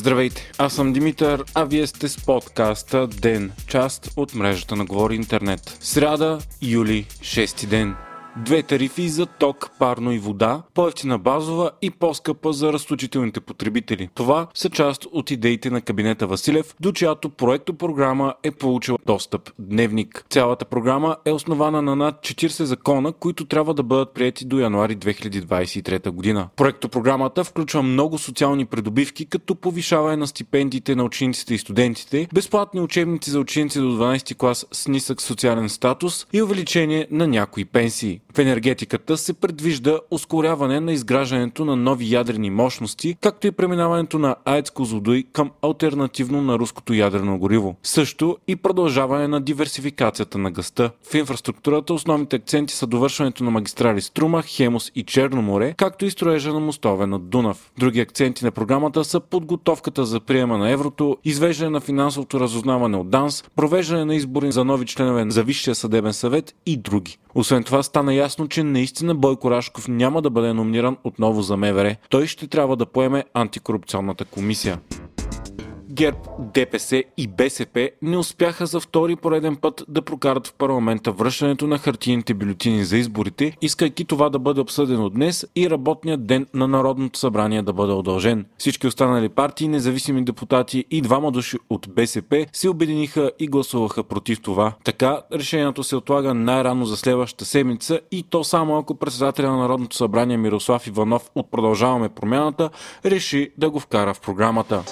Здравейте, аз съм Димитър, а вие сте с подкаста Ден, част от мрежата на Говори Интернет. Сряда, юли, 6 ден. Две тарифи за ток, парно и вода, по-ефтина базова и по-скъпа за разточителните потребители. Това са част от идеите на кабинета Василев, до чиято проектопрограма е получила достъп дневник. Цялата програма е основана на над 40 закона, които трябва да бъдат прияти до януари 2023 година. Проектопрограмата включва много социални придобивки, като повишаване на стипендиите на учениците и студентите, безплатни учебници за ученици до 12 клас с нисък социален статус и увеличение на някои пенсии. В енергетиката се предвижда ускоряване на изграждането на нови ядрени мощности, както и преминаването на АЕЦ Козлодуй към альтернативно на руското ядрено гориво. Също и продължаване на диверсификацията на гъста. В инфраструктурата основните акценти са довършването на магистрали Струма, Хемус и Черно море, както и строежа на мостове над Дунав. Други акценти на програмата са подготовката за приема на еврото, извеждане на финансовото разузнаване от ДАНС, провеждане на избори за нови членове за Висшия съдебен съвет и други. Освен това стана ясно, че наистина Бойко Рашков няма да бъде номиниран отново за МВР. Той ще трябва да поеме антикорупционната комисия. ГЕРБ, ДПС и БСП не успяха за втори пореден път да прокарат в парламента връщането на хартийните бюлетини за изборите, искайки това да бъде обсъдено днес и работният ден на Народното събрание да бъде удължен. Всички останали партии, независими депутати и двама души от БСП се обединиха и гласуваха против това. Така решението се отлага най-рано за следващата седмица и то само ако председателя на Народното събрание Мирослав Иванов от Продължаваме промяната реши да го вкара в програмата.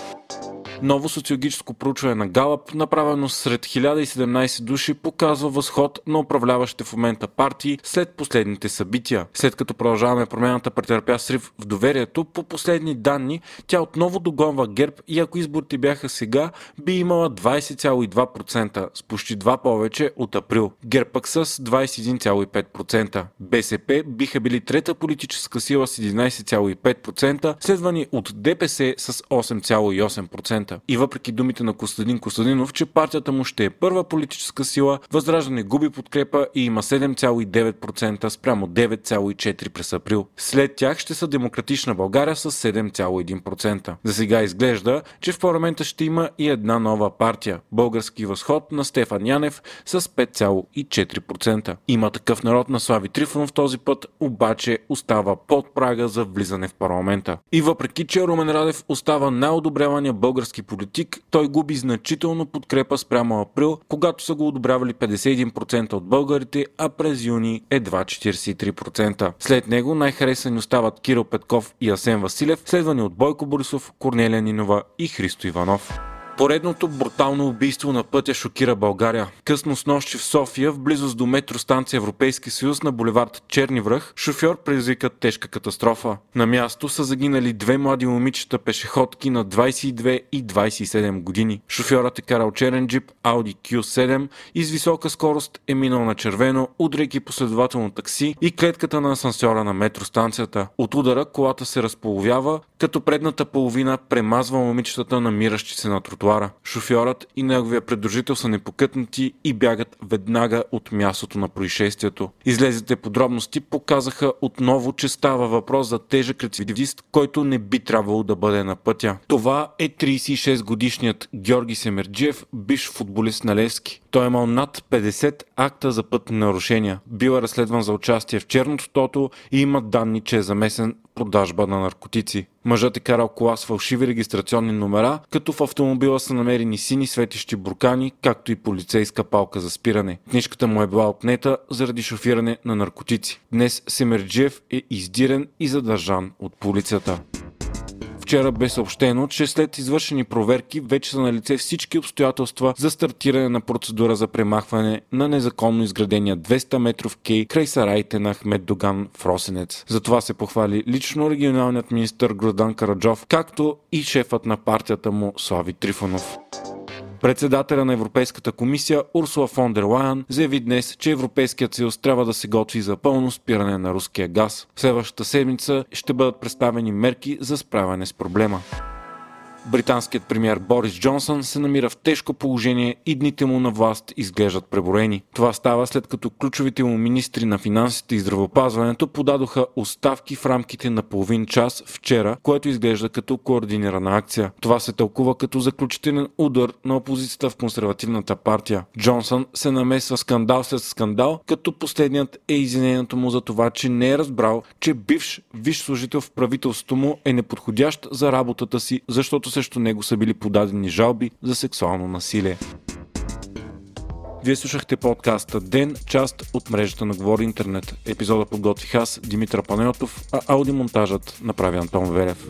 Ново социологическо проучване на Галъп, направено сред 1017 души, показва възход на управляващите в момента партии след последните събития. След като продължаваме промяната претърпя срив в доверието, по последни данни тя отново догонва ГЕРБ и ако изборите бяха сега, би имала 20,2%, с почти два повече от април. ГЕРБ пък с 21,5%. БСП биха били трета политическа сила с 11,5%, следвани от ДПС с 8,8% парламента. И въпреки думите на Костадин Костадинов, че партията му ще е първа политическа сила, Възраждане губи подкрепа и има 7,9% спрямо 9,4% през април. След тях ще са Демократична България с 7,1%. За сега изглежда, че в парламента ще има и една нова партия – Български възход на Стефан Янев с 5,4%. Има такъв народ на Слави Трифонов този път, обаче остава под прага за влизане в парламента. И въпреки, че Румен Радев остава най-одобрявания български български политик, той губи значително подкрепа спрямо април, когато са го одобрявали 51% от българите, а през юни едва 43%. След него най-харесани остават Кирил Петков и Асен Василев, следвани от Бойко Борисов, Корнелия Нинова и Христо Иванов. Поредното брутално убийство на пътя шокира България. Късно с нощи в София, в близост до метростанция Европейски съюз на булевард Черни връх, шофьор предизвика тежка катастрофа. На място са загинали две млади момичета пешеходки на 22 и 27 години. Шофьорът е карал черен джип Audi Q7 и с висока скорост е минал на червено, удряйки последователно такси и клетката на асансьора на метростанцията. От удара колата се разполовява, като предната половина премазва момичетата, намиращи се на тротуара тротуара. Шофьорът и неговия предружител са непокътнати и бягат веднага от мястото на происшествието. Излезите подробности показаха отново, че става въпрос за тежък рецидивист, който не би трябвало да бъде на пътя. Това е 36 годишният Георги Семерджиев, биш футболист на Левски. Той е имал над 50 акта за пътни нарушения. Бил е разследван за участие в черното тото и има данни, че е замесен продажба на наркотици. Мъжът е карал кола с фалшиви регистрационни номера, като в автомобила са намерени сини светещи буркани, както и полицейска палка за спиране. Книжката му е била отнета заради шофиране на наркотици. Днес Семерджиев е издирен и задържан от полицията. Вчера бе съобщено, че след извършени проверки вече са на лице всички обстоятелства за стартиране на процедура за премахване на незаконно изградения 200 метров кей край сараите на Ахмед Доган в Росенец. За това се похвали лично регионалният министр Гродан Караджов, както и шефът на партията му Слави Трифонов. Председателя на Европейската комисия Урсула фон дер Лайан заяви днес, че Европейският съюз трябва да се готви за пълно спиране на руския газ. В следващата седмица ще бъдат представени мерки за справяне с проблема. Британският премьер Борис Джонсън се намира в тежко положение и дните му на власт изглеждат преборени. Това става след като ключовите му министри на финансите и здравопазването подадоха оставки в рамките на половин час вчера, което изглежда като координирана акция. Това се тълкува като заключителен удар на опозицията в консервативната партия. Джонсън се намесва скандал след скандал, като последният е извинението му за това, че не е разбрал, че бивш виш служител в правителството му е неподходящ за работата си, защото срещу него са били подадени жалби за сексуално насилие. Вие слушахте подкаста Ден, част от мрежата на Говори Интернет. Епизода подготвих аз, Димитър Панелтов, а аудиомонтажът направи Антон Велев.